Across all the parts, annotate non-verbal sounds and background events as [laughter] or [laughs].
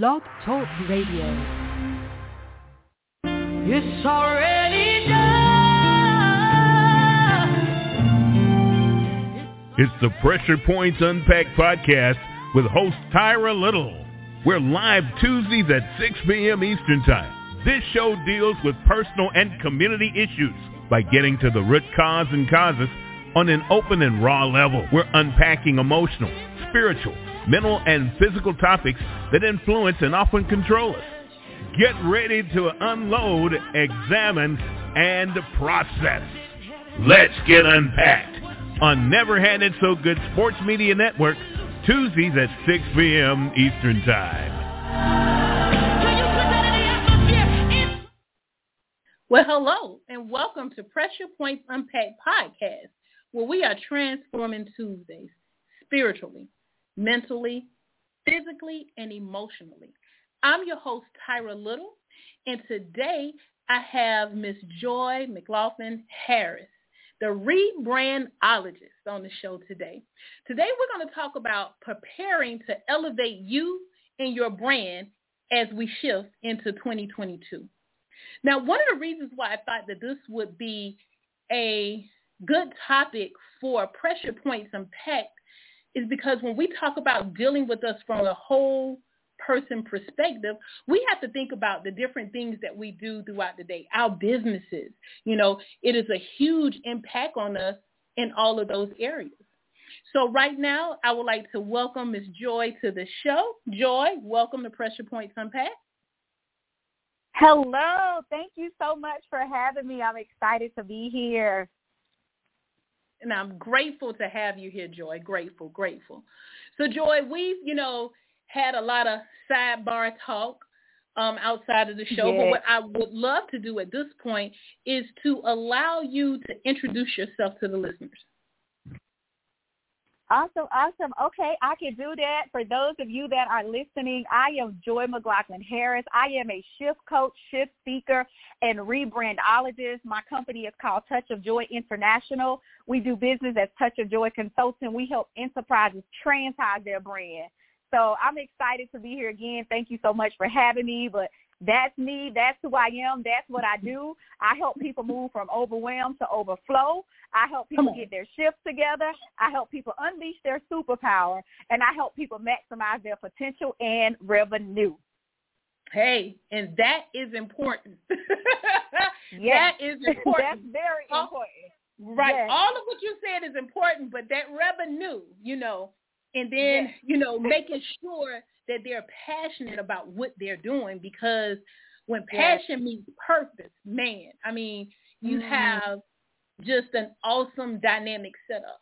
Blog Talk Radio. It's already done. It's the Pressure Points Unpacked podcast with host Tyra Little. We're live Tuesdays at 6 p.m. Eastern Time. This show deals with personal and community issues by getting to the root cause and causes on an open and raw level. We're unpacking emotional, spiritual, mental, and physical topics that influence and often control us. Get ready to unload, examine, and process. Let's get unpacked on Never Had It So Good Sports Media Network, Tuesdays at 6 p.m. Eastern Time. Well, hello, and welcome to Pressure Points Unpacked podcast, where we are transforming Tuesdays spiritually, mentally, physically, and emotionally. I'm your host, Tyra Little, and today I have Miss Joy McLaughlin Harris, the rebrandologist on the show today. Today we're going to talk about preparing to elevate you and your brand as we shift into 2022. Now, one of the reasons why I thought that this would be a good topic for Pressure Points Unpacked is because when we talk about dealing with us from a whole person perspective, we have to think about the different things that we do throughout the day. Our businesses, you know, it is a huge impact on us in all of those areas. So right now, I would like to welcome Ms. Joy to the show. Joy, welcome to Pressure Points Unpacked. Hello. Thank you so much for having me. I'm excited to be here. And I'm grateful to have you here, Joy. Grateful, grateful. So Joy, we've, you know, had a lot of sidebar talk um, outside of the show. Yes. But what I would love to do at this point is to allow you to introduce yourself to the listeners. Awesome, awesome. Okay, I can do that. For those of you that are listening, I am Joy McLaughlin Harris. I am a shift coach, shift speaker, and rebrandologist. My company is called Touch of Joy International. We do business as Touch of Joy Consulting. We help enterprises transform their brand. So I'm excited to be here again. Thank you so much for having me. But that's me. That's who I am. That's what I do. I help people move from overwhelmed to overflow. I help people get their shifts together. I help people unleash their superpower. And I help people maximize their potential and revenue. Hey, and that is important. [laughs] Yes. That is [laughs] important. That's very important. Right. Yes. All of what you said is important, but that revenue, you know, and then, Yes. you know, making sure that they're passionate about what they're doing because when Yes. passion meets purpose, man, I mean, you Mhm. have just an awesome dynamic setup.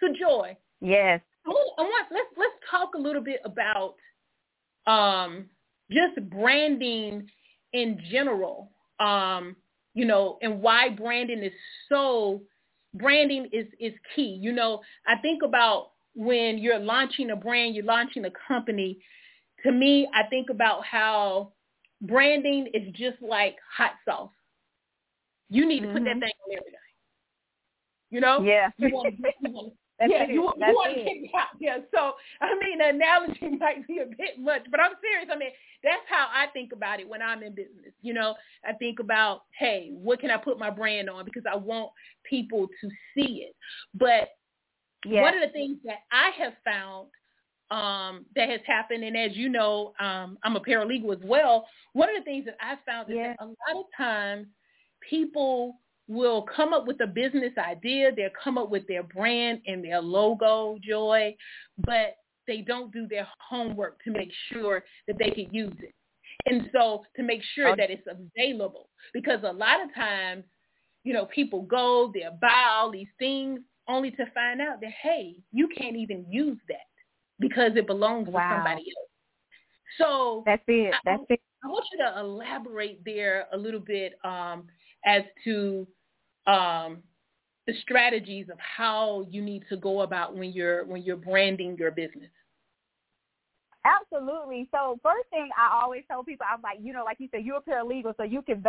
So Joy, Yes. I want, I want let's let's talk a little bit about um, just branding in general. Um, you know, and why branding is so branding is is key. You know, I think about when you're launching a brand, you're launching a company. To me, I think about how branding is just like hot sauce. You need to put that Mhm. thing on everything. You know? Yeah. You want, you want, [laughs] yeah, it. you, want- you want to it out. Yeah. So I mean, the analogy [laughs] might be a bit much, but I'm serious. I mean, that's how I think about it when I'm in business. You know, I think about, hey, what can I put my brand on because I want people to see it. But Yes. one of the things that I have found um, that has happened, and as you know, um, I'm a paralegal as well. One of the things that I found is Yeah. that a lot of times people will come up with a business idea, they'll come up with their brand and their logo, Joy, but they don't do their homework to make sure that they can use it. And so to make sure that it's available, because a lot of times, you know, people go, they'll buy all these things only to find out that, hey, you can't even use that because it belongs Wow. to somebody else. So That's it. That's it. I want you to elaborate there a little bit um, as to um, the strategies of how you need to go about when you're when you're branding your business. Absolutely. So first thing I always tell people, I'm like, you know, like you said, you're a paralegal, so you can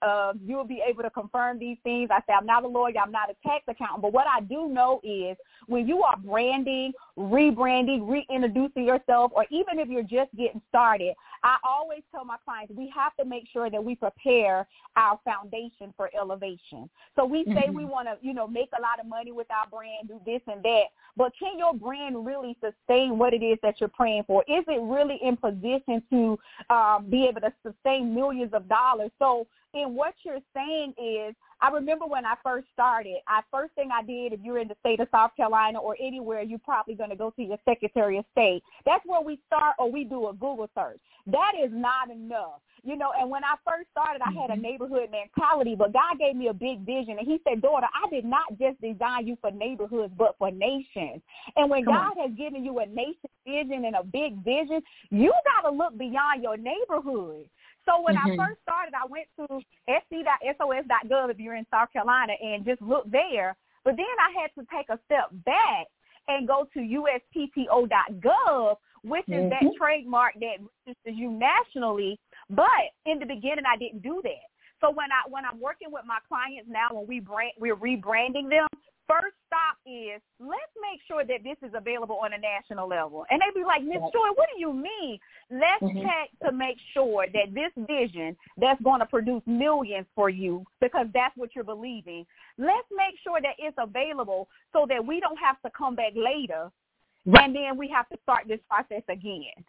uh, you'll be able to confirm these things. I say I'm not a lawyer, I'm not a tax accountant, but what I do know is when you are branding, rebranding, reintroducing yourself, or even if you're just getting started, I always tell my clients we have to make sure that we prepare our foundation for elevation. So we say mm-hmm. we want to, you know, make a lot of money with our brand, do this and that, but can your brand really sustain what it is that you're praying for? Is it really in position to um, be able to sustain millions of dollars? So in what you're saying is, I remember when I first started, I first thing I did, if you're in the state of South Carolina or anywhere, you're probably going to go to your Secretary of State. That's where we start or we do a Google search. That is not enough. You know, and when I first started, I had a mm-hmm. neighborhood mentality, but God gave me a big vision. And he said, daughter, I did not just design you for neighborhoods, but for nations. And when Come God on. has given you a nation vision and a big vision, you got to look beyond your neighborhood. So when mm-hmm. I first started, I went to sc.sos.gov if you're in South Carolina and just look there. But then I had to take a step back and go to uspto.gov, which is mm-hmm. that trademark that registers you nationally. But in the beginning, I didn't do that. So when I when I'm working with my clients now, when we brand, we're rebranding them, first stop is let's make sure that this is available on a national level. And they'd be like, Miss Joy, what do you mean? Let's mm-hmm. check to make sure that this vision that's going to produce millions for you because that's what you're believing. Let's make sure that it's available so that we don't have to come back later right. and then we have to start this process again.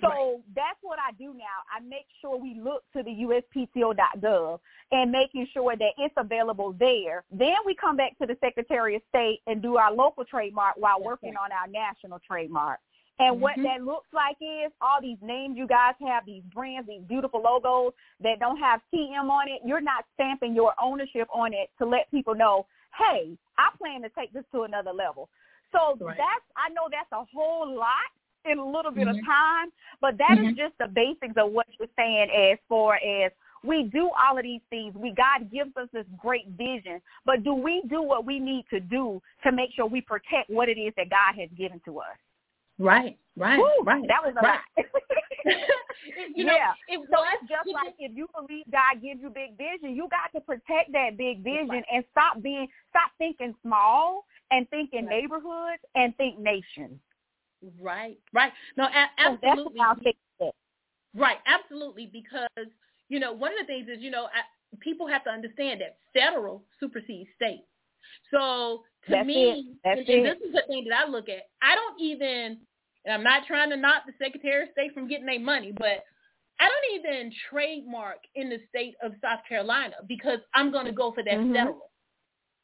So right. that's what I do now. I make sure we look to the USPTO.gov and making sure that it's available there. Then we come back to the Secretary of State and do our local trademark while that's working right. on our national trademark. And mm-hmm. what that looks like is all these names you guys have, these brands, these beautiful logos that don't have TM on it. You're not stamping your ownership on it to let people know, hey, I plan to take this to another level. So right. that's, I know that's a whole lot in a little bit mm-hmm. of time. But that mm-hmm. is just the basics of what you're saying as far as we do all of these things. We God gives us this great vision, but do we do what we need to do to make sure we protect what it is that God has given to us? Right, right, Woo, right. That was a right. lot. [laughs] you know, yeah. It so it's just like if you believe God gives you big vision, you got to protect that big vision right. and stop being stop thinking small and thinking right. neighborhoods and think nations. Right, right. No, a- absolutely. Right, absolutely. Because you know, one of the things is you know, I, people have to understand that federal supersedes state. So to That's me, and, and this is the thing that I look at. I don't even, and I'm not trying to knock the Secretary of State from getting their money, but I don't even trademark in the state of South Carolina because I'm going to go for that mm-hmm. federal.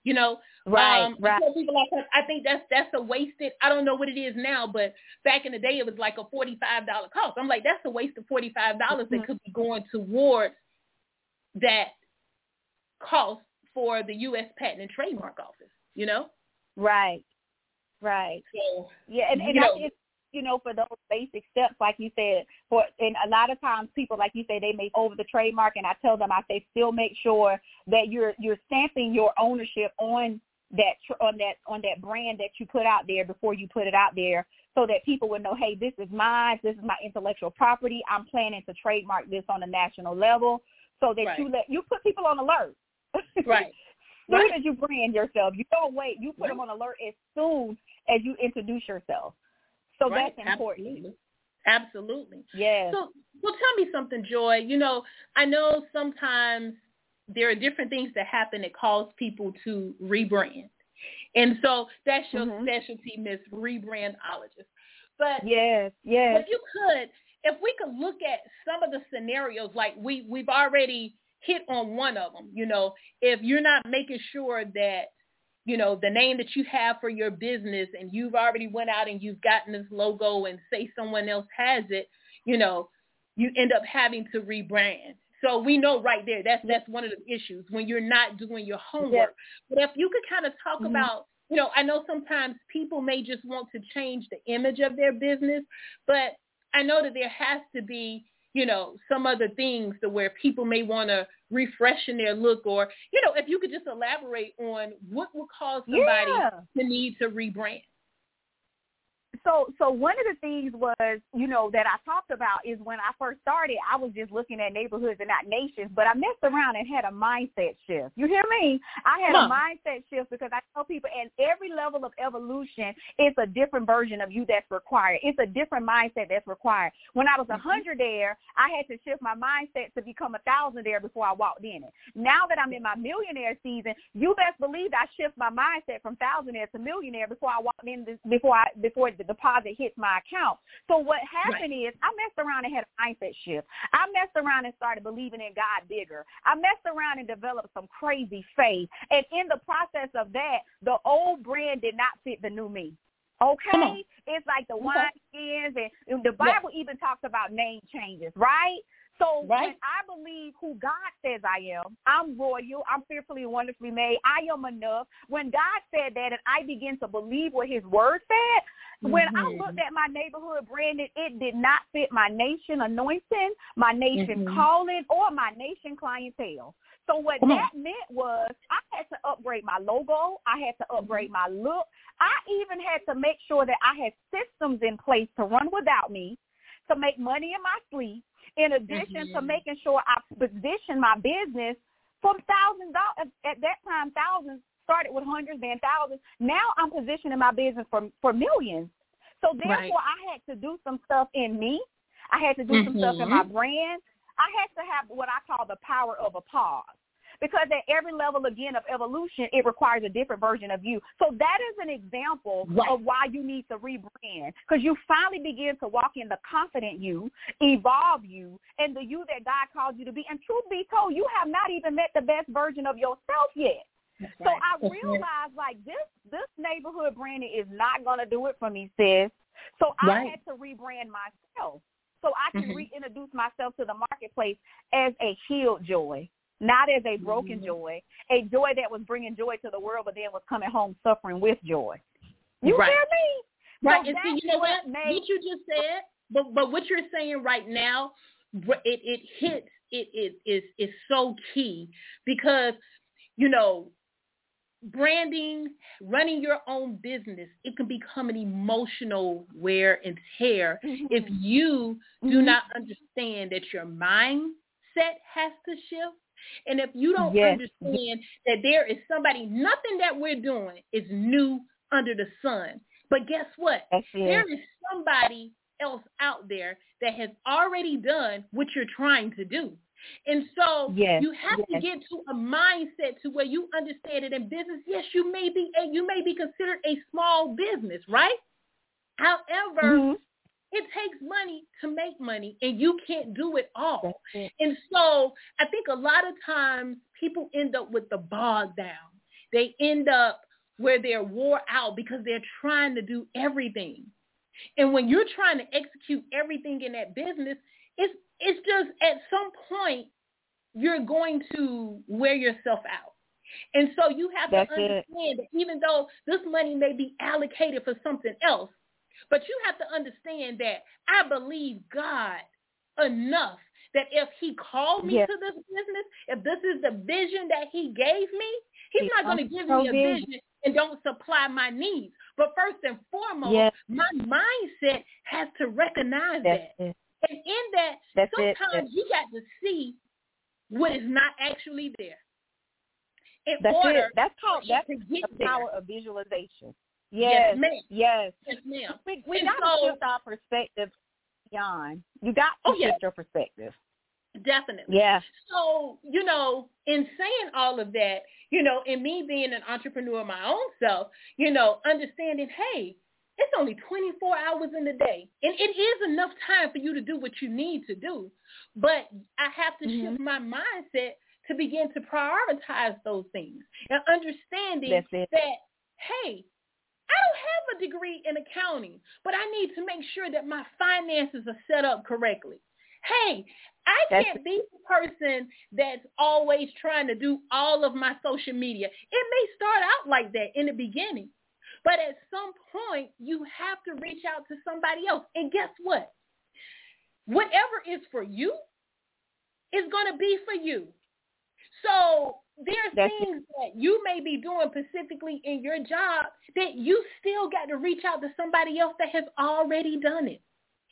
You know, right, um, right. People like I think that's that's a wasted. I don't know what it is now, but back in the day, it was like a forty-five dollar cost. I'm like, that's a waste of forty-five dollars mm-hmm. that could be going towards that cost for the U.S. Patent and Trademark Office. You know, right, right. So, yeah, and, and I think you know, for those basic steps, like you said, for and a lot of times people, like you say, they make over the trademark, and I tell them, I say, still make sure that you're you're stamping your ownership on that on that on that brand that you put out there before you put it out there, so that people would know, hey, this is mine, this is my intellectual property. I'm planning to trademark this on a national level, so that right. you let you put people on alert. Right. as [laughs] soon as you brand yourself, you don't wait. You put right. them on alert as soon as you introduce yourself. So right. that's important. Absolutely. Absolutely. Yeah. So, well, tell me something, Joy. You know, I know sometimes there are different things that happen that cause people to rebrand. And so that's your mm-hmm. specialty, Miss Rebrandologist. But yes, yes. If you could, if we could look at some of the scenarios, like we we've already hit on one of them. You know, if you're not making sure that you know, the name that you have for your business and you've already went out and you've gotten this logo and say someone else has it, you know, you end up having to rebrand. So we know right there that's that's one of the issues when you're not doing your homework. But if you could kind of talk mm-hmm. about, you know, I know sometimes people may just want to change the image of their business, but I know that there has to be you know, some other things to where people may want to refreshen their look or, you know, if you could just elaborate on what would cause somebody yeah. to need to rebrand. So so one of the things was, you know, that I talked about is when I first started, I was just looking at neighborhoods and not nations, but I messed around and had a mindset shift. You hear me? I had a mindset shift because I tell people at every level of evolution, it's a different version of you that's required. It's a different mindset that's required. When I was a Mhm. hundredaire, I had to shift my mindset to become a thousandaire before I walked in it. Now that I'm in my millionaire season, you best believe I shift my mindset from thousandaire to millionaire before I walked in this, before I before the deposit hits my account. So what happened is I messed around and had a mindset shift. I messed around and started believing in God bigger. I messed around and developed some crazy faith. And in the process of that, the old brand did not fit the new me. Okay? It's like the wine skins and the Bible even talks about name changes, right? So Right. when I believe who God says I am, I'm royal, I'm fearfully and wonderfully made, I am enough. When God said that and I begin to believe what his word said, when I Mhm. looked at my neighborhood Brandon, it did not fit my nation anointing, my nation Mhm. calling, or my nation clientele. So what Come on. that meant was I had to upgrade my logo. I had to upgrade my look. I even had to make sure that I had systems in place to run without me, to make money in my sleep, in addition to Mhm. making sure I position my business from thousands dollars at that time thousands started with hundreds then thousands. Now I'm positioning my business for for millions. So therefore Right. I had to do some stuff in me. I had to do some stuff in my Mhm. brand. I had to have what I call the power of a pause. Because at every level again of evolution, it requires a different version of you. So that is an example Right. of why you need to rebrand. Because you finally begin to walk in the confident you, evolve you, and the you that God called you to be. And truth be told, you have not even met the best version of yourself yet. That's So right. I That's right. realized like this this neighborhood branding is not gonna do it for me, sis. So I had to rebrand myself so I can Mhm. reintroduce myself to the marketplace as a healed joy, not as a broken Mhm. joy, a joy that was bringing joy to the world, but then was coming home suffering with joy. You Right. hear me? Right, So and see, you know what what? made- What you just said, but but what you're saying right now, it it hits it is is is so key because you know branding, running your own business, it can become an emotional wear and tear if you do Mhm. not understand that your mindset has to shift. And if you don't Yes. understand that there is somebody, nothing that we're doing is new under the sun. But guess what? It. There is somebody else out there that has already done what you're trying to do. And so Yes, you have to get to a mindset to where you understand it in business. Yes, you may be a, you may be considered a small business, right? However, Mhm. it takes money to make money and you can't do it all. It. And so I a lot of times people end up with the bog down. They end up where they're wore out because they're trying to do everything. And when you're trying to execute everything in that business, it's it's just at some point you're going to wear yourself out. And so you have That's to it. understand that even though this money may be allocated for something else, but you have to understand that I believe God enough that if he called me Yes. to this business, if this is the vision that he gave me, he's He not going to give from me a vision. vision and don't supply my needs. But first and foremost, Yes. my mindset has to recognize That's that. it. And in that, That's it. sometimes you got to see what is not actually there. In That's order it. That's how that's to the get there. power of visualization. Yes, Yes. ma'am. Yes. Yes, ma'am. We we got to so- shift our perspective beyond. You got to Oh, yeah. shift your perspective. Definitely. Yeah. So, you know, in saying all of that, you know, and me being an entrepreneur my own self, you know, understanding, hey, it's only 24 hours in the day. And it is enough time for you to do what you need to do. But I have to Mhm. shift my mindset to begin to prioritize those things and understanding that, hey, I don't have a degree in accounting, but I need to make sure that my finances are set up correctly. Hey, I can't be the person that's always trying to do all of my social media. It may start out like that in the beginning, but at some point you have to reach out to somebody else. And guess what? Whatever is for you is going to be for you. So there's That's things that you may be doing specifically in your job that you still got to reach out to somebody else that has already done it.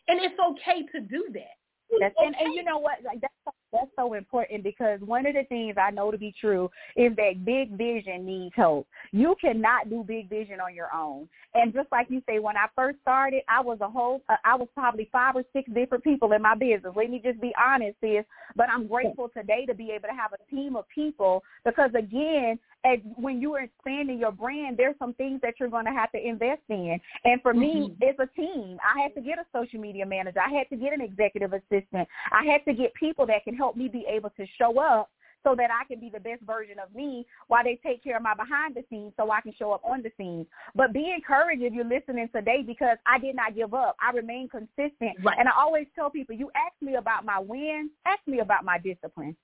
And it's okay to do that. That's, and, and you know what? Like that's that's so important because one of the things I know to be true is that big vision needs help. You cannot do big vision on your own. And just like you say, when I first started, I was a whole, uh, I was probably five or six different people in my business. Let me just be honest, sis. But I'm grateful today to be able to have a team of people because again, as when you are expanding your brand, there's some things that you're going to have to invest in. And for me, Mhm. it's a team. I had to get a social media manager. I had to get an executive assistant. I had to get people that can help me be able to show up so that I can be the best version of me while they take care of my behind the scenes so I can show up on the scenes. But be encouraged if you're listening today because I did not give up. I remain consistent. Right. And I always tell people, you ask me about my wins, ask me about my discipline.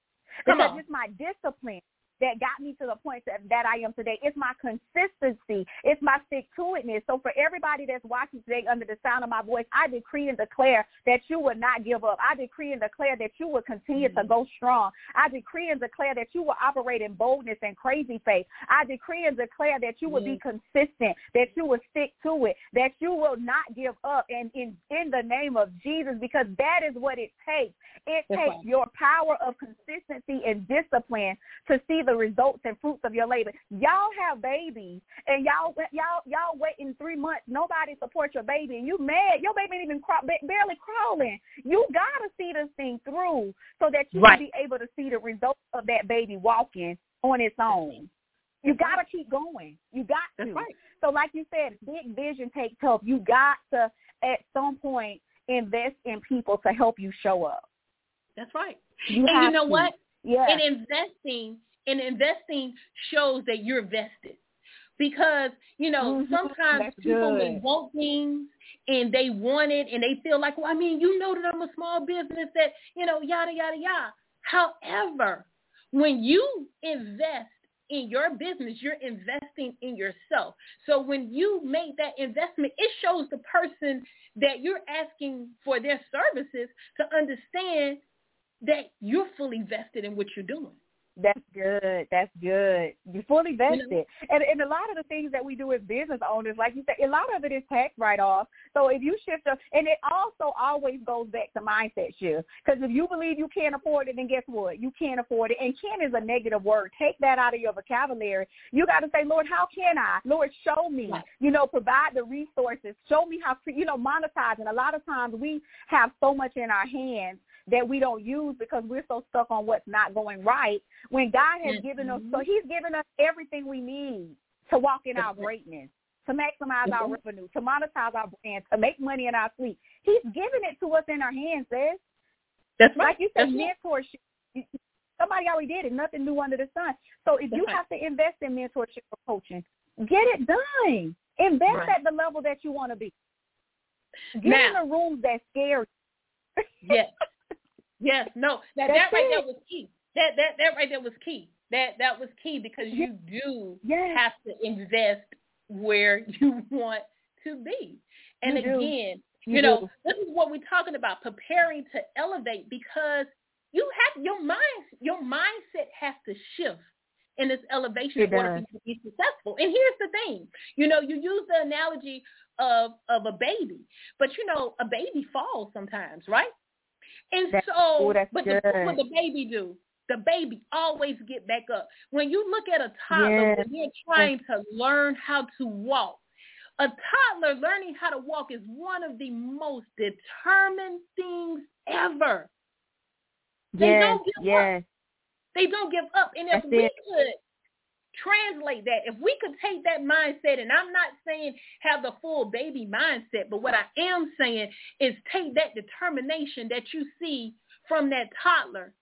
Come Because on. it's my discipline that got me to the point that, that I am today. It's my consistency. It's my stick-to-itness. So for everybody that's watching today under the sound of my voice, I decree and declare that you will not give up. I decree and declare that you will continue to mm. go strong. I decree and declare that you will operate in boldness and crazy faith. I decree and declare that you will be mm. consistent, that you will stick to it, that you will not give up. And in, in the name of Jesus, because that is what it takes. It That's takes right. your power of consistency and discipline to see the results and fruits of your labor. Y'all have babies and y'all y'all y'all waiting three months. Nobody supports your baby and you mad. Your baby ain't even craw- barely crawling. You gotta see this thing through so that you Right. can be able to see the results of that baby walking on its own. You gotta keep going. You got to. right. So like you said, big vision takes help. You got to at some point invest in people to help you show up. That's right. You and you know to. what? Yeah. And investing and investing shows that you're vested. Because, you know, Mhm. sometimes That's people may want things and they want it and they feel like, well, I mean, you know that I'm a small business that, you know, yada, yada, yada. However, when you invest in your business, you're investing in yourself. So when you make that investment, it shows the person that you're asking for their services to understand that you're fully vested in what you're doing. That's good. That's good. You're fully vested. And and a lot of the things that we do as business owners, like you said, a lot of it is tax write off. So if you shift up and it also always goes back to mindset shift. Because if you believe you can't afford it, then guess what? You can't afford it. And can is a negative word. Take that out of your vocabulary. You got to say, Lord, how can I? Lord, show me. You know, provide the resources. Show me how, you know, monetizing. A lot of times we have so much in our hands that we don't use because we're so stuck on what's not going right when God has given us so Mhm. he's given us everything we need to walk in our greatness, to maximize our Mhm. revenue, to monetize our brand, to make money in our sleep. He's given it to us in our hands, sis. That's right. Like you said, That's mentorship. You- Somebody already did it. Nothing new under the sun. So if That's you right. have to invest in mentorship or coaching, get it done. Invest Right. at the level that you want to be. Get Now- in the rooms that scare you. Yes. Yes. No. Now That's that right there was key. That that that right there was key. That that was key because you do Yes. have to invest where [laughs] you want to be. And You again, You you, know, do. this is what we're talking about, preparing to elevate because you have your mind your mindset has to shift in this elevation It in order does. for you to be successful. And here's the thing. You know, you use the analogy of of a baby, but you know, a baby falls sometimes, right? And That- so oh, but the, what the baby do? The baby always get back up. When you look at a toddler, Yes. when you're trying to learn how to walk, a toddler learning how to walk is one of the most determined things ever. They yes, don't give up. They don't give up. And if That's we it. could translate that, if we could take that mindset, and I'm not saying have the full baby mindset, but what I am saying is take that determination that you see from that toddler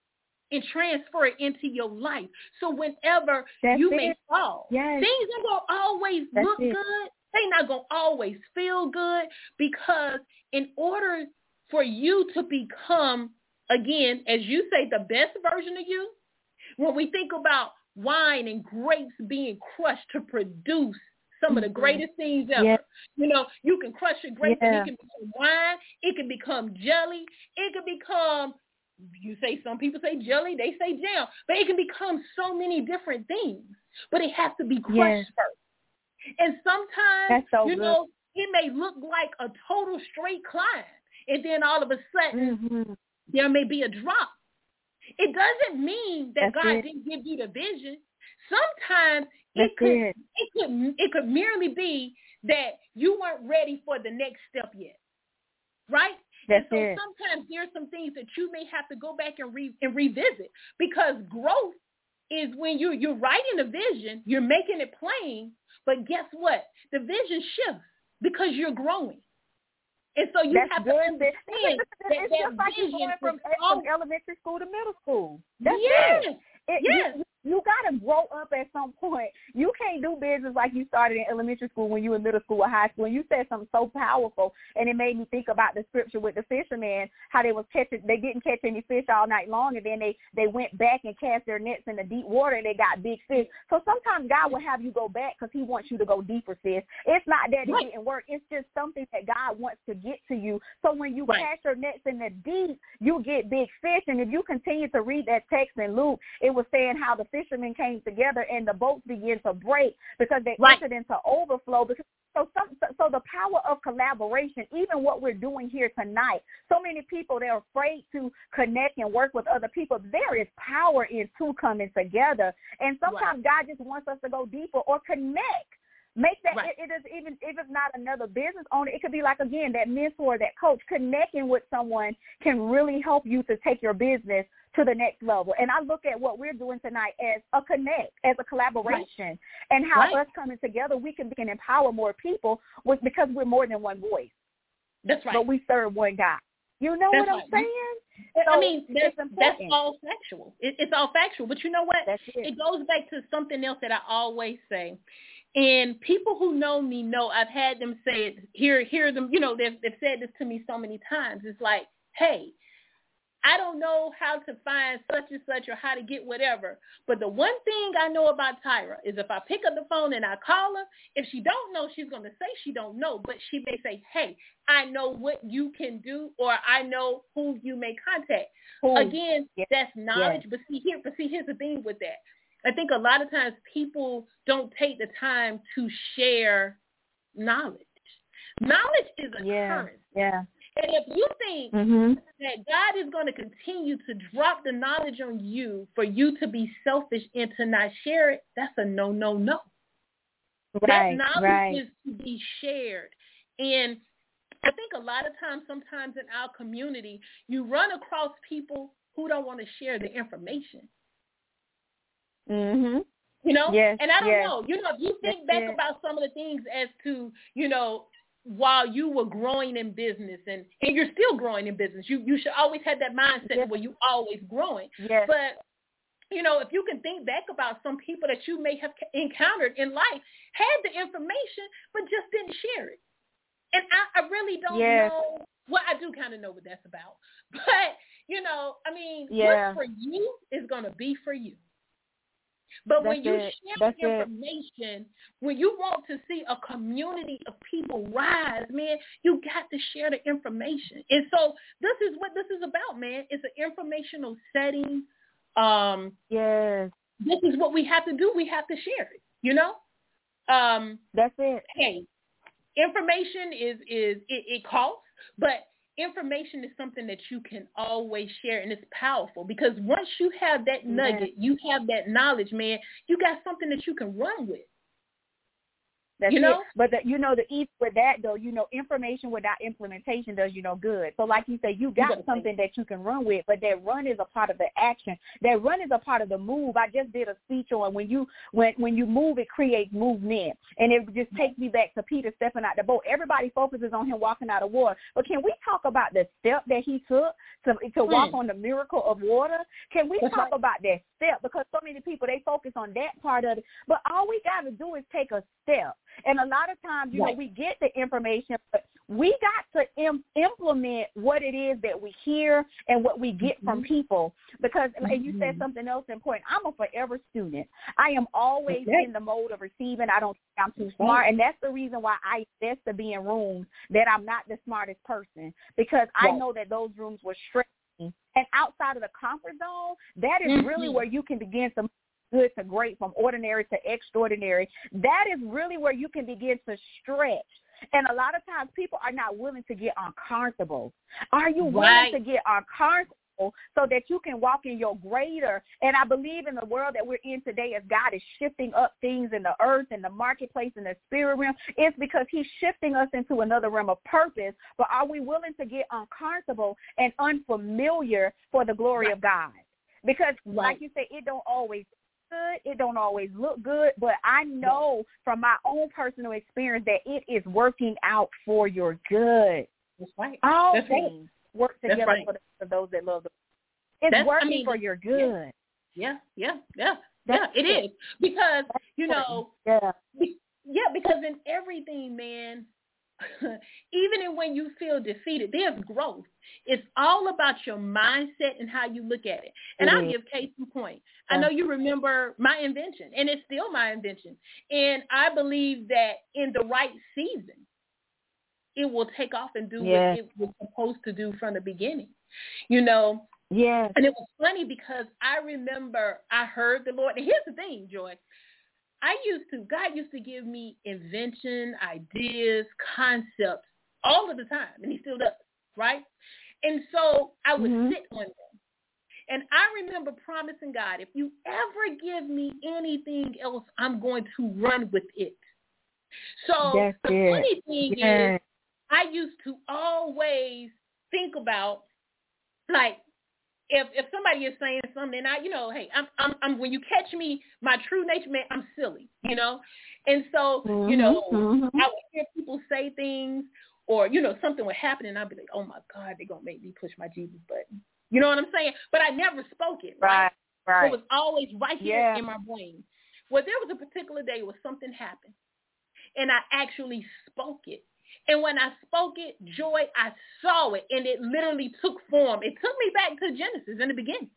and transfer it into your life. So whenever That's you it. may fall, Yes. things are going to always That's look it. good. They're not going to always feel good because in order for you to become, again, as you say, the best version of you, when we think about wine and grapes being crushed to produce some of the Mhm. greatest things ever. Yeah. You know, you can crush a grape and it can become wine. It can become jelly. It can become you say some people say jelly, they say jam, but it can become so many different things. But it has to be crushed yes. first. And sometimes, so you good. know, it may look like a total straight climb, and then all of a sudden mm-hmm. there may be a drop. It doesn't mean that That's God it. didn't give you the vision. Sometimes That's it could it. it could it could merely be that you weren't ready for the next step yet, right? That's and so it. sometimes there's some things that you may have to go back and re and revisit because growth is when you you're writing a vision, you're making it plain, but guess what? The vision shifts because you're growing. And so you That's have good. to understand it's [laughs] that it's that just like you vision going from, from elementary school to middle school. That's yes, it. It, yes. You, you got to grow up at some point. You can't do business like you started in elementary school when you were in middle school or high school. And you said something so powerful, and it made me think about the scripture with the fishermen, how they was catching, they didn't catch any fish all night long, and then they they went back and cast their nets in the deep water, and they got big fish. So sometimes God will have you go back because He wants you to go deeper, sis. It's not that it Right. didn't work. It's just something that God wants to get to you. So when you Right. cast your nets in the deep, you get big fish. And if you continue to read that text in Luke, it was saying how the fishermen came together and the boats began to break because they Right. entered into overflow. Because so some so the power of collaboration, even what we're doing here tonight, so many people they're afraid to connect and work with other people. There is power in two coming together, and sometimes God just wants us to go deeper or connect. Make that Right. it, it is even if it's not another business owner, it could be like again that mentor, that coach. Connecting with someone can really help you to take your business to the next level. And I look at what we're doing tonight as a connect, as a collaboration, and how Right. us coming together we can, can empower more people with because we're more than one voice, That's right. but we serve one God. You know That's what I'm right. saying? I So mean, that's, that's all factual. It, it's all factual. But you know what? It. It goes back to something else that I always say. And people who know me know I've had them say it. Hear, hear them. You know, they've they've said this to me so many times. It's like, hey, I don't know how to find such and such or how to get whatever. But the one thing I know about Tyra is if I pick up the phone and I call her, if she don't know, she's going to say she don't know. But she may say, hey, I know what you can do or I know who you may contact. Again, Yes. that's knowledge. But see here, but see here's the thing with that. I think a lot of times people don't take the time to share knowledge. Knowledge is a yeah, current. yeah. And if you think Mhm. that God is going to continue to drop the knowledge on you for you to be selfish and to not share it, that's a no, no, no. Right, that knowledge right. is to be shared. And I think a lot of times, sometimes in our community, you run across people who don't want to share the information. Mhm. You know? Yes, and I don't yes. know. You know, if you think back it. about some of the things as to, you know, while you were growing in business and, and you're still growing in business, you you should always have that mindset Yes. where you always growing. Yes. But you know, if you can think back about some people that you may have encountered in life, had the information but just didn't share it. And I, I really don't Yes. know. Well, I do kind of know what that's about. [laughs] But you know, I mean, Yeah. what's for you is going to be for you. But when you it. share That's it. information, when you want to see a community of people rise, man, you got to share the information. And so this is what this is about, man. It's an informational setting. Um, Yes. this is what we have to do. We have to share it. You know. Um, That's it. hey, information is is it, it costs, but information is something that you can always share, and it's powerful because once you have that nugget, you have that knowledge, man. You got something that you can run with. That's You know? it. But the, you know, the ease with that though, you know, information without implementation does you no good. So like you say, you got gotta something that you can run with, but that run is a part of the action. That run is a part of the move. I just did a speech on when you when when you move, it creates movement, and it just takes me back to Peter stepping out the boat. Everybody focuses on him walking out of water, but can we talk about the step that he took to to walk Hmm. on the miracle of water? Can we That's talk right. about that step? Because so many people they focus on that part of it, but all we got to do is take a step. And a lot of times, you Right. know, we get the information, but we got to Im- implement what it is that we hear and what we get from people. Because, and you said Mhm. something else important. I'm a forever student. I am always Okay. in the mode of receiving. I don't think I'm too smart, and that's the reason why I invest to be in rooms that I'm not the smartest person because I Right. know that those rooms will stretch me. And outside outside of the comfort zone, that is Mm-hmm. really where you can begin to good to great, from ordinary to extraordinary. That is really where you can begin to stretch. And a lot of times people are not willing to get uncomfortable. Are you willing Right. to get uncomfortable so that you can walk in your greater? And I believe in the world that we're in today as God is shifting up things in the earth and the marketplace and the spirit realm, it's because he's shifting us into another realm of purpose. But are we willing to get uncomfortable and unfamiliar for the glory of God? Because Right. like you said, it don't always good. It don't always look good, but I know from my own personal experience that it is working out for your good. That's right. All That's right. work together right. for, the, for those that love the It's That's- I working mean, for your good. Yeah, yeah, yeah, yeah. That's It is because you know, Yeah. yeah, because in everything, man, [laughs] even when you feel defeated, there's growth. It's all about your mindset and how you look at it. And I'll Mhm. give case in point. I know you remember my invention, and it's still my invention. And I believe that in the right season, it will take off and do Yeah. what it was supposed to do from the beginning. You know, Yes. and it was funny because I remember I heard the Lord. And here's the thing, Joy. I used to, God used to give me invention, ideas, concepts all of the time, and he still does, right? And so I would Mhm. sit on them. And I remember promising God, if you ever give me anything else, I'm going to run with it. So That's the it. funny thing is, I used to always think about like if if somebody is saying something and I you know hey I'm I'm, I'm when you catch me my true nature man I'm silly you know and so you know Mhm. I would hear people say things or you know something would happen and I'd be like oh my god they're gonna make me push my Jesus button you know what I'm saying but I never spoke it right, Right. Right. it was always right here Yeah. in my brain. Well, there was a particular day where something happened, and I actually spoke it. And when I spoke it, joy, I saw it, and it literally took form. It took me back to Genesis in the beginning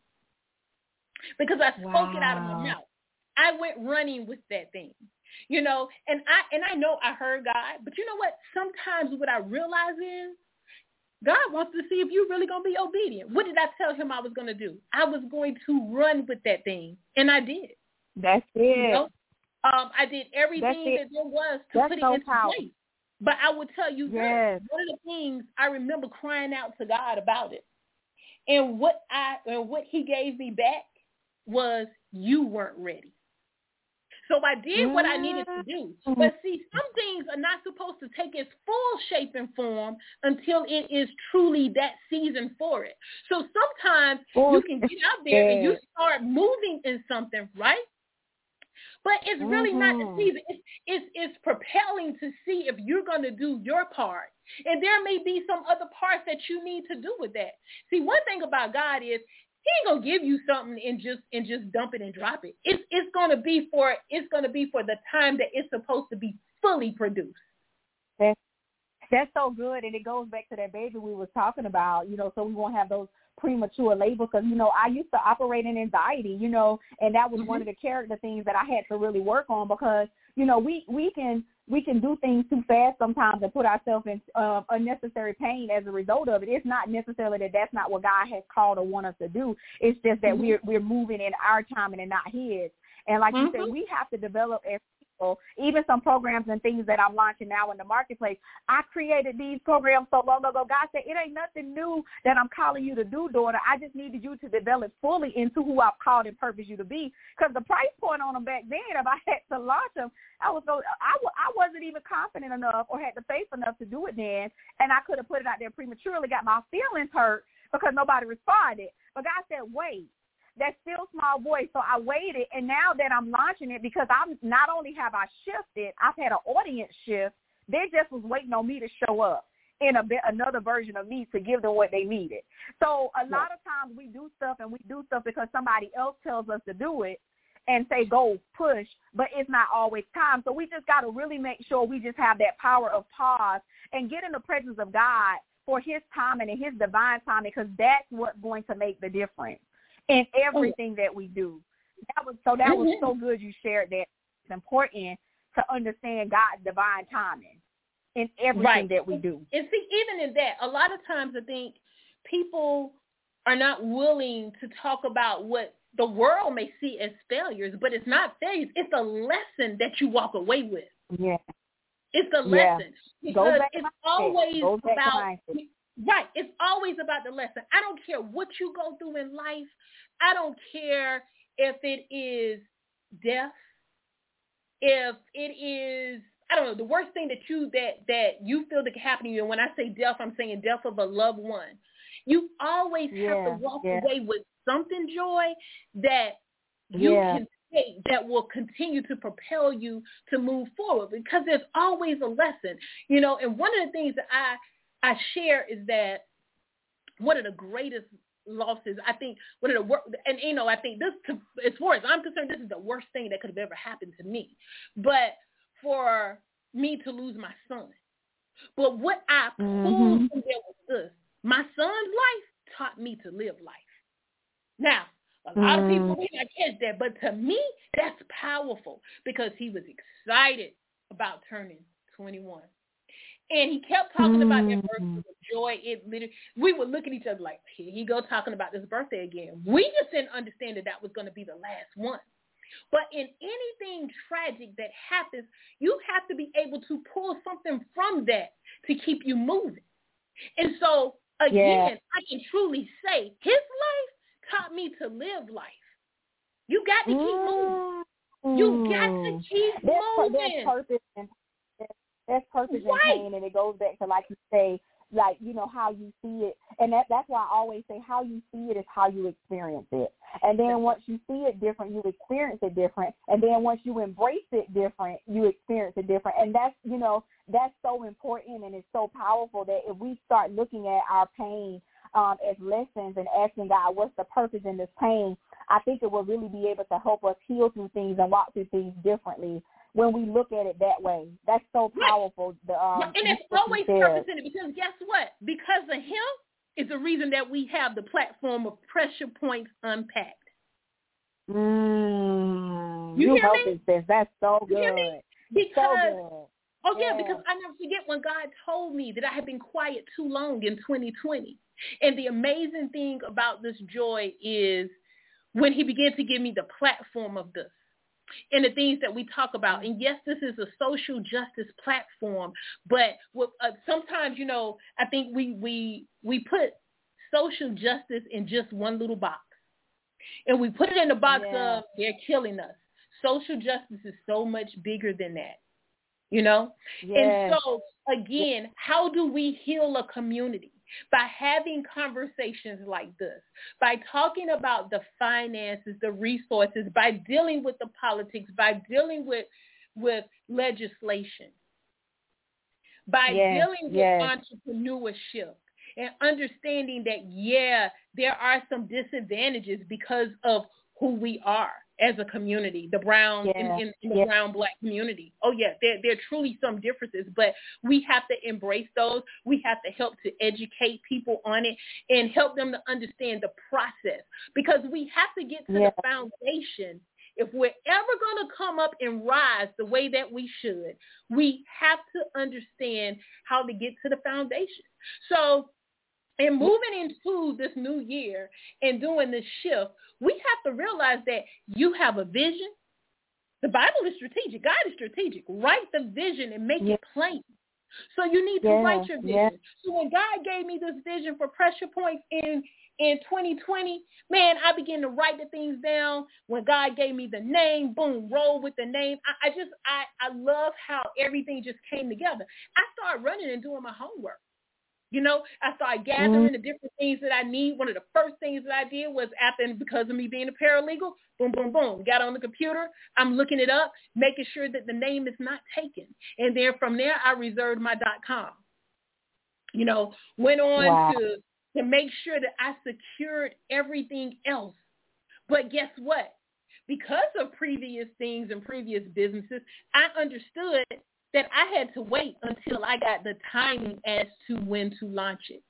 because I spoke it out of my mouth. I went running with that thing, you know. And I and I know I heard God, but you know what? Sometimes what I realize is God wants to see if you're really going to be obedient. What did I tell him I was going to do? I was going to run with that thing, and I did. That's it. You know? um, I did everything it. that there was to That's put it so into powerful. place. But I will tell you Yes. this, one of the things I remember crying out to God about it. And what I and what he gave me back was you weren't ready. So I did what I needed to do. Mm-hmm. But see, some things are not supposed to take its full shape and form until it is truly that season for it. So sometimes you can get out there and you start moving in something, right? But it's really not the Mhm. season. It's, it's it's propelling to see if you're going to do your part, and there may be some other parts that you need to do with that. See, one thing about God is He ain't gonna give you something and just and just dump it and drop it. It's it's gonna be for it's gonna be for the time that it's supposed to be fully produced. That's so good, and it goes back to that baby we was talking about. You know, so we won't have those premature labors. Because you know, I used to operate in anxiety. You know, and that was one of the character things that I had to really work on because you know we we can we can do things too fast sometimes and put ourselves in uh, unnecessary pain as a result of it. It's not necessarily that that's not what God has called or want us to do. It's just that Mhm. we're we're moving in our timing and not His. And like you Mhm. said, we have to develop as people, even some programs and things that I'm launching now in the marketplace. I created these programs so long ago. God said, it ain't nothing new that I'm calling you to do, daughter. I just needed you to develop fully into who I've called and purposed you to be. Because the price point on them back then, if I had to launch them, I was so I, I wasn't even confident enough or had the faith enough to do it then. And I could have put it out there prematurely, got my feelings hurt because nobody responded. But God said, wait that still small voice. So I waited, and now that I'm launching it, because I'm not only have I shifted, I've had an audience shift. They just was waiting on me to show up in a bit another version of me to give them what they needed. So a lot of times we do stuff and we do stuff because somebody else tells us to do it and say go push, but it's not always time. So we just got to really make sure we just have that power of pause and get in the presence of God for His timing and His divine timing, because that's what's going to make the difference in everything that we do. That was so that was Mhm. so good you shared that. It's important to understand God's divine timing in everything Right. that we do. And see, even in that, a lot of times I think people are not willing to talk about what the world may see as failures, but it's not failures. It's a lesson that you walk away with. Yeah. It's a lesson Goes because back it's always Goes back to about mindset. Right. It's always about the lesson. I don't care what you go through in life. I don't care if it is death, if it is I don't know the worst thing that you that that you feel that can happen to you. And when I say death, I'm saying death of a loved one. You always have to walk yeah. away with something, joy, that you Yeah. can take that will continue to propel you to move forward because there's always a lesson, you know. And one of the things that I I share is that one of the greatest losses, I think, one of the wor- and you know, I think this, to, as far as I'm concerned, this is the worst thing that could have ever happened to me. But for me to lose my son, but what I pulled Mhm. from there was this: my son's life taught me to live life. Now, a lot of people Mm. may not catch that, but to me, that's powerful because he was excited about turning 21. And he kept talking about that birthday Mm. with joy. It literally, we would look at each other like, here he go talking about this birthday again. We just didn't understand that that was going to be the last one. But in anything tragic that happens, you have to be able to pull something from that to keep you moving. And so, again, I can truly say his life taught me to live life. You got to keep moving. You got to Mm. keep that's moving. purpose and that's purpose Right. and pain, and it goes back to like you say, like you know how you see it, and that that's why I always say how you see it is how you experience it, and then once you see it different, you experience it different, and then once you embrace it different, you experience it different, and that's you know that's so important and it's so powerful that if we start looking at our pain um, as lessons and asking God, what's the purpose in this pain? I think it will really be able to help us heal through things and walk through things differently when we look at it that way. That's so powerful. The, um, Right, and it's always purpose in it because guess what? Because of him is the reason that we have the platform of Pressure Points Unpacked. Mm, You you hear me? sis. That's so good. me? So Because good. Oh yeah, Yeah. because I never forget when God told me that I had been quiet too long in 2020. And the amazing thing about this joy is when he began to give me the platform of this and the things that we talk about. And yes, this is a social justice platform, but with, uh, sometimes, you know, I think we, we, we put social justice in just one little box. And we put it in the box Yeah. of they're killing us. Social justice is so much bigger than that you know? Yes. And so, again, how do we heal a community? By having conversations like this, by talking about the finances, the resources, by dealing with the politics, by dealing with, with legislation, by Yes, dealing with yes. entrepreneurship and understanding that, yeah, there are some disadvantages because of who we are as a community, the brown in, in, in the yeah. brown black community. Oh yeah, there there are truly some differences, but we have to embrace those. We have to help to educate people on it and help them to understand the process because we have to get to Yeah. the foundation. If we're ever going to come up and rise the way that we should, we have to understand how to get to the foundation. So and moving into this new year and doing this shift, we have to realize that you have a vision. The Bible is strategic. God is strategic. Write the vision and make it plain. So you need to Yeah, write your vision. yeah. So when God gave me this vision for pressure points in in 2020, man, I began to write the things down. When God gave me the name, boom, roll with the name. I, I just I I love how everything just came together. I started running and doing my homework. You know, I started mm-hmm. gathering the different things that I need. One of the first things that I did was after, because of me being a paralegal, boom, boom, boom, got on the computer. I'm looking it up, making sure that the name is not taken. And then from there, I reserved my .com. You know, went on Wow. to to make sure that I secured everything else. But guess what? Because of previous things and previous businesses, I understood that I had to wait until I got the timing as to when to launch it.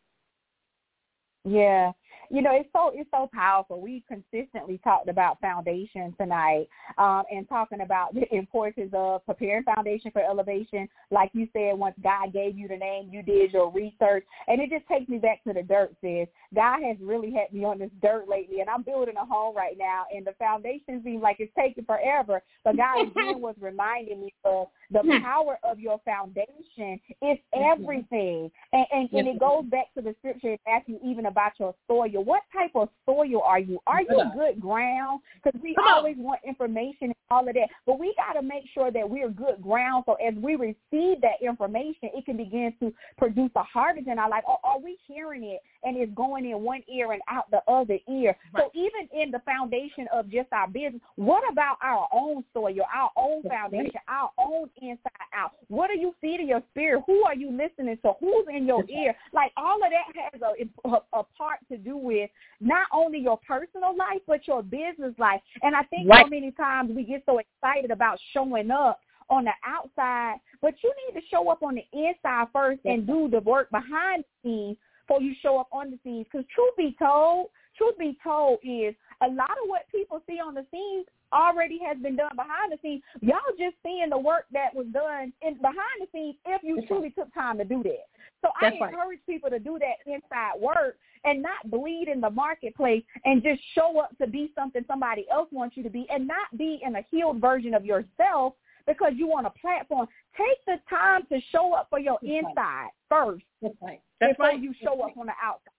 Yeah, you know, it's so it's so powerful. We consistently talked about foundation tonight, um, and talking about [laughs] the importance of preparing foundation for elevation. Like you said, once God gave you the name, you did your research, and it just takes me back to the dirt. Sis, God has really had me on this dirt lately, and I'm building a home right now, and the foundation seems like it's taking forever. But God again [laughs] was reminding me of the power of your foundation is everything, and and, and it goes back to the scripture in Matthew even about your soil. What type of soil are you? Are you good ground? Because we always want information and all of that, but we got to make sure that we're good ground. So as we receive that information, it can begin to produce a harvest in our life. Or are we hearing it and it's going in one ear and out the other ear? So even in the foundation of just our business, what about our own soil, our own foundation, our own inside out? What are you feeding your spirit? Who are you listening to? Who's in your ear? Like all of that has a, a, a part to do with not only your personal life but your business life. And I think so many times we get so excited about showing up on the outside, but you need to show up on the inside first and do the work behind the scenes before you show up on the scenes. Because truth be told, truth be told is a lot of what people see on the scenes already has been done behind the scenes. Y'all just seeing the work that was done in behind the scenes if you That's truly took time to do that. So That's I right. encourage people to do that inside work and not bleed in the marketplace and just show up to be something somebody else wants you to be and not be in a healed version of yourself because you want a platform. Take the time to show up for your That's right. inside first That's right. That's before right. you show up on the outside.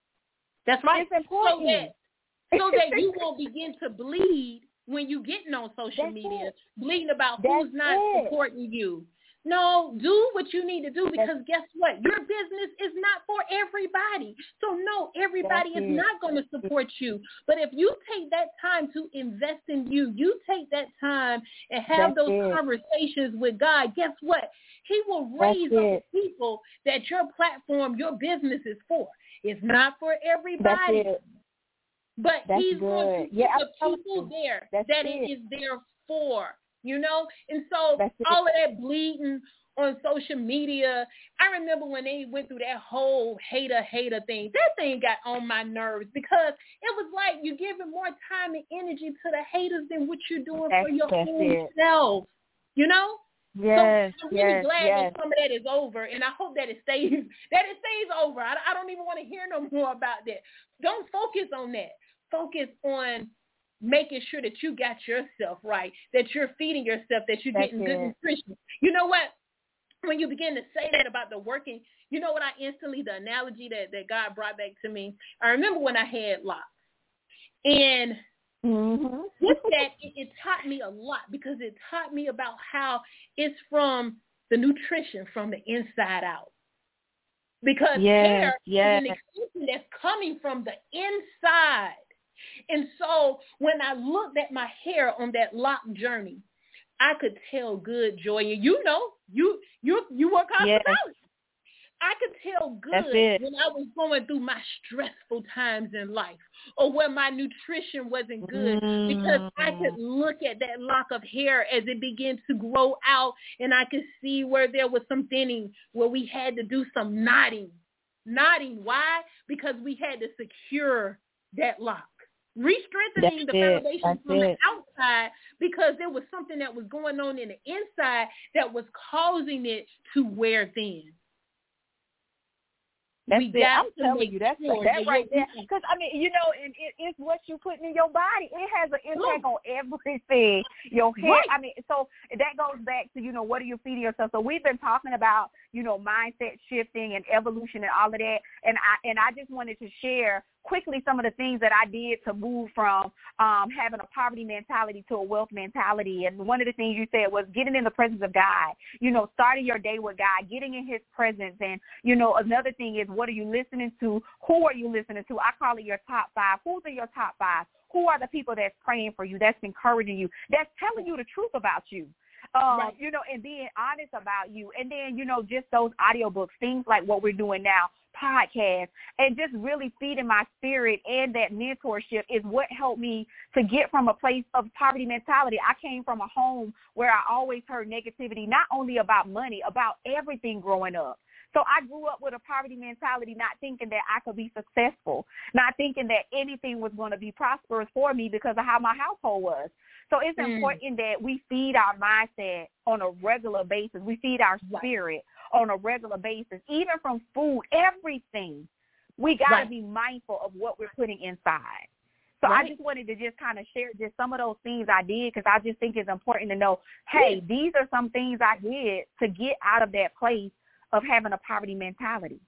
That's right. It's important. So that so that you won't begin to bleed when you getting on social That's media, it. bleeding about That's who's not it. supporting you. No, do what you need to do because guess what? Your business is not for everybody. So no, everybody is not going to support you. But if you take that time to invest in you, you take that time and have That's those it. conversations with God, guess what? He will That's raise up people that your platform, your business is for. It's not for That's everybody. It. But That's he's going good. to Yeah, put I'm the people there That's that it. it is there for, you know? And so That's it. all of that bleeding on social media, I remember when they went through that whole hater, hater thing. That thing got on my nerves because it was like you're giving more time and energy to the haters than what you're doing for That's- your own it. self, you know? Yes, so I'm really yes, glad yes. that some of that is over, and I hope that it stays [laughs] that it stays over. I, I don't even want to hear no [laughs] more about that. Don't focus on that. Focus on making sure that you got yourself right, that you're feeding yourself, that you're That's getting good nutrition. You know what? When you begin to say that about the working, you know what I instantly the analogy that that God brought back to me. I remember when I had locks, and Mm-hmm. with that, it, it taught me a lot because it taught me about how it's from the nutrition from the inside out. Because Yes, hair yes. is an extension that's coming from the inside. And so when I looked at my hair on that lock journey, I could tell good joy. And you know, you you you work Yes. hospitality. I could tell good when I was going through my stressful times in life or where my nutrition wasn't good because I Mm. could look at that lock of hair as it began to grow out and I could see where there was some thinning, where we had to do some knotting. Knotting. Why? Because we had to secure that lock. Re-strengthening That's the it. foundation That's from the outside because there was something that was going on in the inside that was causing it to wear thin. That's we it. I'm telling you, that's sure that right there. Because I mean, you know, and it, it's what you put in your body. It has an impact on everything. Your hair. Right. I mean, so that goes back to you know what are you feeding yourself. So we've been talking about you know mindset shifting and evolution and all of that. And I and I just wanted to share quickly some of the things that I did to move from um, having a poverty mentality to a wealth mentality. And one of the things you said was getting in the presence of God. You know, starting your day with God, getting in His presence, and you know, another thing is what are you listening to? Who are you listening to? I call it your top five. Who's in your top five? Who are the people that's praying for you, that's encouraging you, that's telling you the truth about you? Um, Right. you know, and being honest about you. And then, you know, just those audiobooks, things like what we're doing now, podcasts, and just really feeding my spirit and that mentorship is what helped me to get from a place of poverty mentality. I came from a home where I always heard negativity, not only about money, about everything growing up. So I grew up with a poverty mentality, not thinking that I could be successful, not thinking that anything was going to be prosperous for me because of how my household was. So it's mm. important that we feed our mindset on a regular basis. We feed our spirit right. On a regular basis, even from food, everything. We got to right. be mindful of what we're putting inside. So right. I just wanted to just kind of share just some of those things I did because I just think it's important to know, hey, these are some things I did to get out of that place of having a poverty mentality.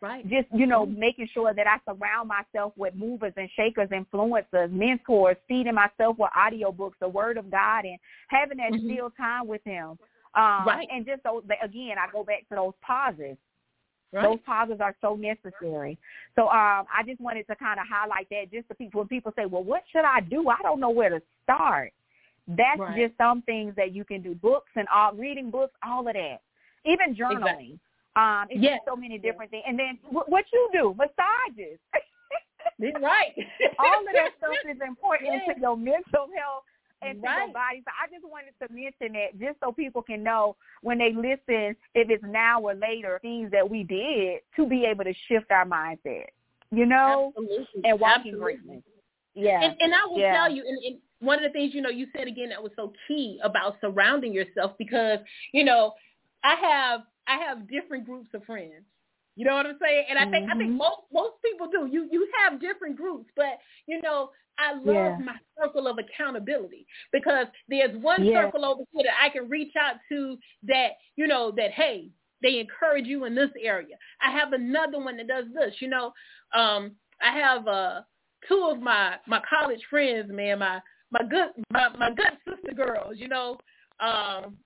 Right. Just, you know, mm-hmm. making sure that I surround myself with movers and shakers, influencers, mentors, feeding myself with audiobooks, the word of God, and having that mm-hmm. still time with him. Um, right. And just those, again, I go back to those pauses. Right. Those pauses are so necessary. So um, I just wanted to kind of highlight that just to people when people say, well, what should I do? I don't know where to start. That's right. just some things that you can do. Books and all, reading books, all of that. Even journaling. Exactly. Um, it's yes. so many different things. And then w- what you do, massages. [laughs] right. all of that [laughs] stuff is important yes. to your mental health and right. your body. So I just wanted to mention that just so people can know when they listen, if it's now or later, things that we did to be able to shift our mindset. You know, Absolutely. and walking Absolutely. greatness. Yeah. And, and I will yeah. tell you, and, and one of the things you know you said again that was so key about surrounding yourself because you know I have I have different groups of friends. You know what I'm saying? And I think mm-hmm. I think most most people do. You you have different groups, but you know I love yeah. my circle of accountability because there's one yeah. circle over here that I can reach out to that you know that hey they encourage you in this area. I have another one that does this. You know, um, I have uh, two of my my college friends, man, my my good my, my good sister girls. You know, um,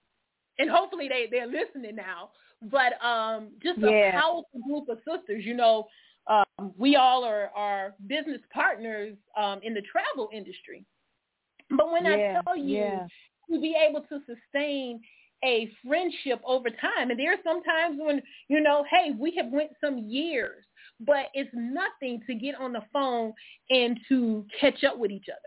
and hopefully they they're listening now but um, just yeah. a powerful group of sisters. You know, um, we all are, are business partners um, in the travel industry. But when yeah. I tell you yeah. to be able to sustain a friendship over time, and there are some times when, you know, hey, we have went some years, but it's nothing to get on the phone and to catch up with each other.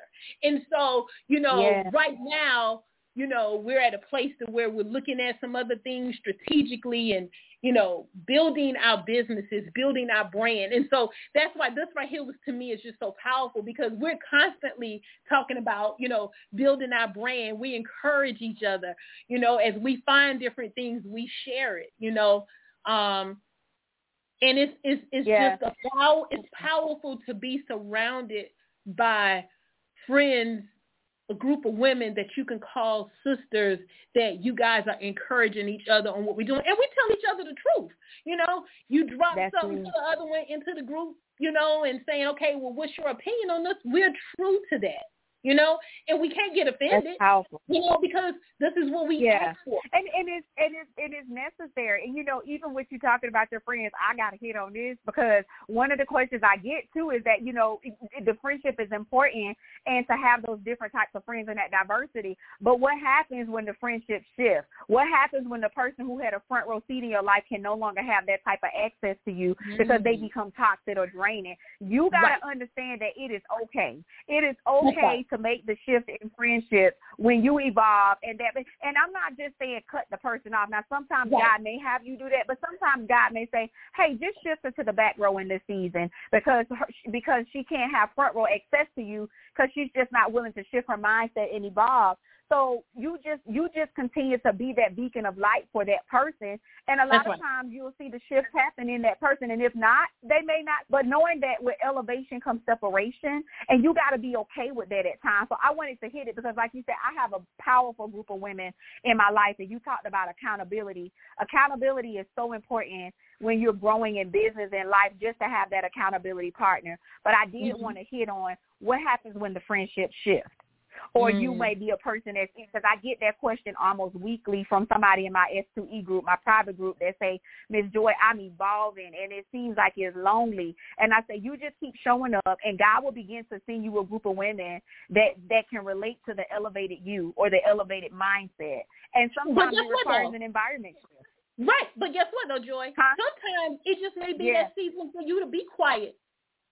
And so, you know, right now, you know, we're at a place to where we're looking at some other things strategically and, you know, building our businesses, building our brand. And so that's why this right here was to me is just so powerful because we're constantly talking about, you know, building our brand. We encourage each other, you know, as we find different things, we share it, you know. Um, and it's it's it's yeah. just a power it's powerful to be surrounded by friends a group of women that you can call sisters that you guys are encouraging each other on what we're doing. And we tell each other the truth. You know, you drop That's something to the other one into the group, you know, and saying, okay, well, what's your opinion on this? We're true to that you know, and we can't get offended, That's powerful. you know, because this is what we yeah. ask for. And and it's and it's it is necessary. And you know, even with you talking about your friends, I got to hit on this because one of the questions I get too is that you know the friendship is important and to have those different types of friends and that diversity. But what happens when the friendship shifts? What happens when the person who had a front row seat in your life can no longer have that type of access to you mm-hmm. because they become toxic or draining? You got to right. understand that it is okay. It is okay to make the shift in friendship when you evolve and that and I'm not just saying cut the person off. Now sometimes right. God may have you do that, but sometimes God may say, "Hey, just shift her to the back row in this season because her, because she can't have front row access to you because she's just not willing to shift her mindset and evolve." So you just you just continue to be that beacon of light for that person, and a lot That's of right. times you'll see the shift happen in that person. And if not, they may not. But knowing that with elevation comes separation, and you got to be okay with that at times. So I wanted to hit it because, like you said, I have a powerful group of women in my life, and you talked about accountability. Accountability is so important when you're growing in business and life, just to have that accountability partner. But I did Mhm. want to hit on what happens when the friendship shift or Mm. you may be a person that's because I get that question almost weekly from somebody in my S2E group, my private group, that say, Miss Joy, I'm evolving and it seems like it's lonely. And I say, you just keep showing up and God will begin to send you a group of women that that can relate to the elevated you or the elevated mindset. And sometimes it requires an environment shift. Right, but guess what though, Joy? Huh? Sometimes it just may be Yeah. that season for you to be quiet.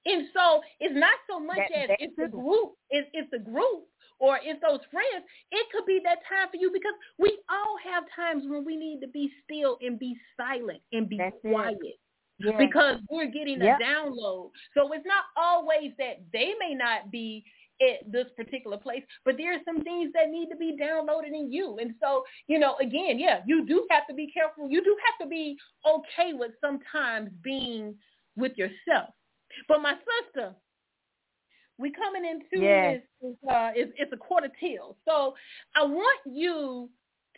And so it's not so much That- as it's the too. group, it's, it's the group or it's those friends. It could be that time for you because we all have times when we need to be still and be silent and be That's quiet. Yeah. Because we're getting Yep. a download. So it's not always that they may not be at this particular place, but there are some things that need to be downloaded in you. And so, you know, again, yeah, you do have to be careful. You do have to be okay with sometimes being with yourself. But my sister, we coming into Yes. this is, uh, is it's a quarter till. So I want you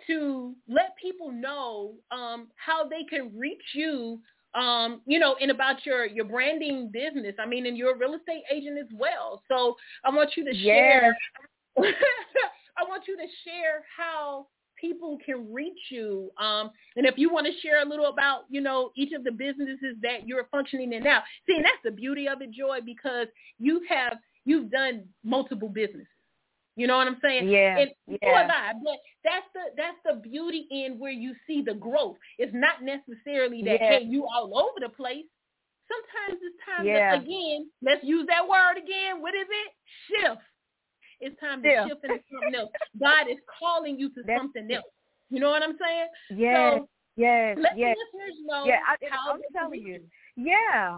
to let people know um, how they can reach you um, you know, and about your your branding business. I mean, and you're a real estate agent as well. So I want you to share. [laughs] I want you to share how people can reach you, um, and if you want to share a little about, you know, each of the businesses that you're functioning in now. See, and that's the beauty of it, Joy, because you have you've done multiple businesses. You know what I'm saying? Yeah, And so yeah. have I. But that's the that's the beauty in where you see the growth. It's not necessarily that Yeah. hey, you all over the place. Sometimes it's time Yeah. to again, let's use that word again. What is it? Shift. It's time to Shift. shift into something else. God is calling you to That's something it. else. You know what I'm saying? Yes, So yes, let yes. the listeners know Yeah, I, how I'm telling you. Yeah.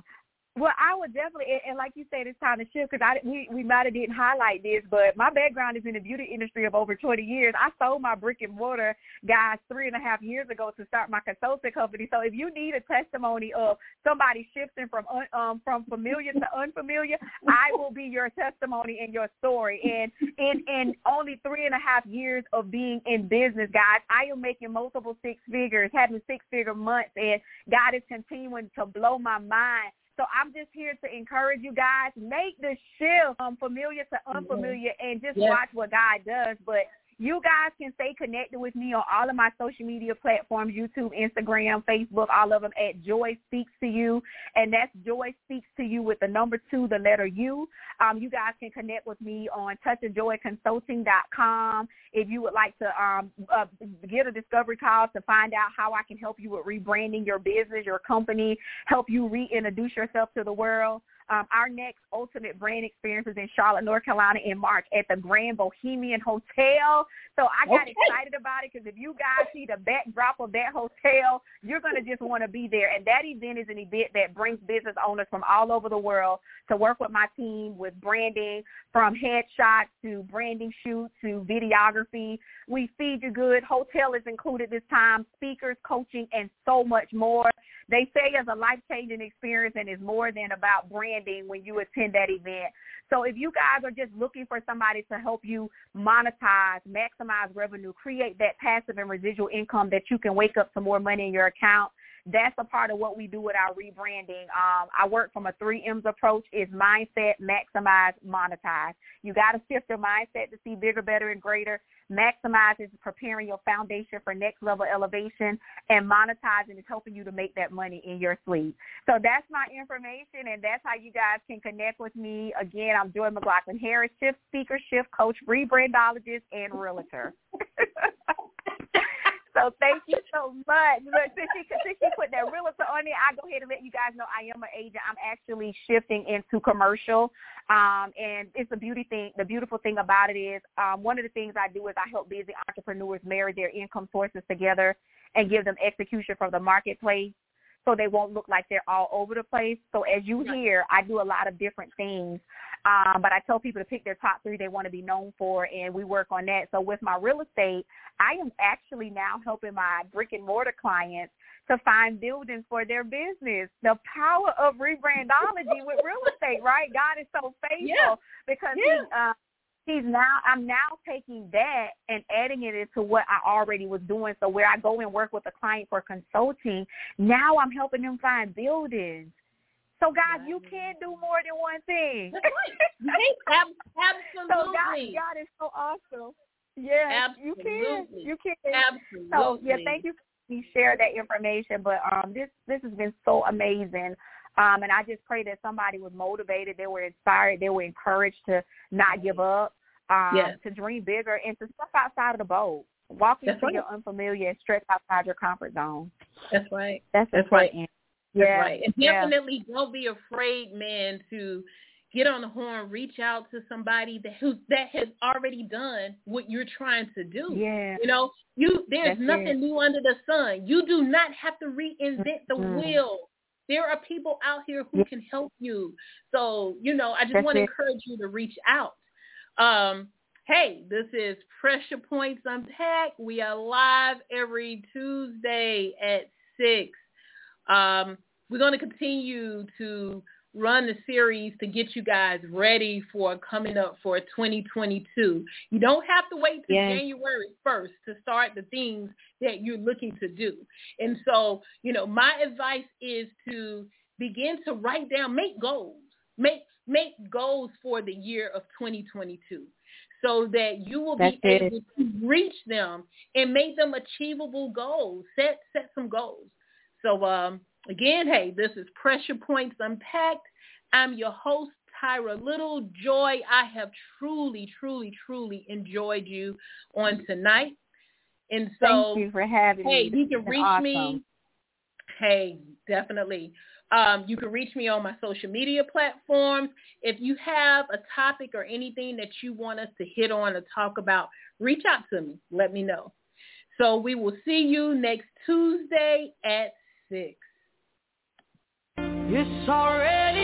Well, I would definitely, and, and like you said, it's time to shift because I we we might have didn't highlight this, but my background is in the beauty industry of over 20 years. I sold my brick and mortar guys three and a half years ago to start my consulting company. So if you need a testimony of somebody shifting from un, um from familiar to unfamiliar, I will be your testimony and your story. And in in only three and a half years of being in business, guys, I am making multiple six figures, having six figure months, and God is continuing to blow my mind. So I'm just here to encourage you guys, make the shift from familiar to unfamiliar and just Yes. watch what God does. But you guys can stay connected with me on all of my social media platforms, YouTube, Instagram, Facebook, all of them at Joy Speaks to You. And that's Joy Speaks to You with the number two, the letter U. Um, you guys can connect with me on touchofjoyconsulting.com if you would like to um, uh, get a discovery call to find out how I can help you with rebranding your business, your company, help you reintroduce yourself to the world. Um, our next ultimate brand experience is in Charlotte, North Carolina in March at the Grand Bohemian Hotel. So I got Okay. excited about it because if you guys see the backdrop of that hotel, you're going to just want to be there. And that event is an event that brings business owners from all over the world to work with my team with branding from headshots to branding shoots to videography. We feed you good. Hotel is included this time, speakers, coaching, and so much more. They say it's a life-changing experience and it's more than about branding when you attend that event. So if you guys are just looking for somebody to help you monetize, maximize revenue, create that passive and residual income that you can wake up some more money in your account, that's a part of what we do with our rebranding. Um, I work from a three M's approach is mindset, maximize, monetize. You got to shift your mindset to see bigger, better, and greater. Maximize is preparing your foundation for next level elevation, and monetizing is helping you to make that money in your sleep. So that's my information, and that's how you guys can connect with me. Again, I'm Joy McLaughlin Harris, shift speaker, shift coach, rebrandologist, and realtor. [laughs] So thank you so much. Look, since she, since put that realtor on it, I go ahead and let you guys know I am an agent. I'm actually shifting into commercial, um, and it's a beauty thing. The beautiful thing about it is um, one of the things I do is I help busy entrepreneurs marry their income sources together and give them execution from the marketplace so they won't look like they're all over the place. So as you hear, I do a lot of different things. Um, but I tell people to pick their top three they want to be known for, and we work on that. So with my real estate, I am actually now helping my brick and mortar clients to find buildings for their business. The power of [laughs] rebrandology with real estate, right? God is so faithful because Yeah. he, uh, he's now I'm now taking that and adding it into what I already was doing. So where I go and work with a client for consulting, now I'm helping them find buildings. So guys, you can do more than one thing. Right. Right. [laughs] So God, absolutely. God is so awesome. Yeah, you can. You can. Absolutely. So yeah, thank you for me share that information. But um, this this has been so amazing. Um, and I just pray that somebody was motivated, they were inspired, they were encouraged to not give up, um, Yes. to dream bigger, and to step outside of the boat, walk into right. your unfamiliar, and stretch outside your comfort zone. That's right. That's That's right. That's Yeah, right. And yeah. definitely don't be afraid, man, to get on the horn, reach out to somebody that who that has already done what you're trying to do. Yeah. You know, you there's That's nothing it. new under the sun. You do not have to reinvent the Mhm. wheel. There are people out here who can help you. So, you know, I just That's want to it. encourage you to reach out. Um, hey, this is Pressure Points Unpacked. We are live every Tuesday at 6. Um, we're going to continue to run the series to get you guys ready for coming up for 2022. You don't have to wait till Yes. January 1st to start the things that you're looking to do. And so, you know, my advice is to begin to write down, make goals. Make make goals for the year of 2022 so that you will That's be it. able to reach them and make them achievable goals. Set set some goals. So um, again, hey, this is Pressure Points Unpacked. I'm your host, Tyra Little. Joy, I have truly, truly, truly enjoyed you on tonight. And so Thank you for having hey, me. you can This has been reach awesome. me. Hey, definitely. Um, you can reach me on my social media platforms. If you have a topic or anything that you want us to hit on or talk about, reach out to me. Let me know. So we will see you next Tuesday at 6. It's already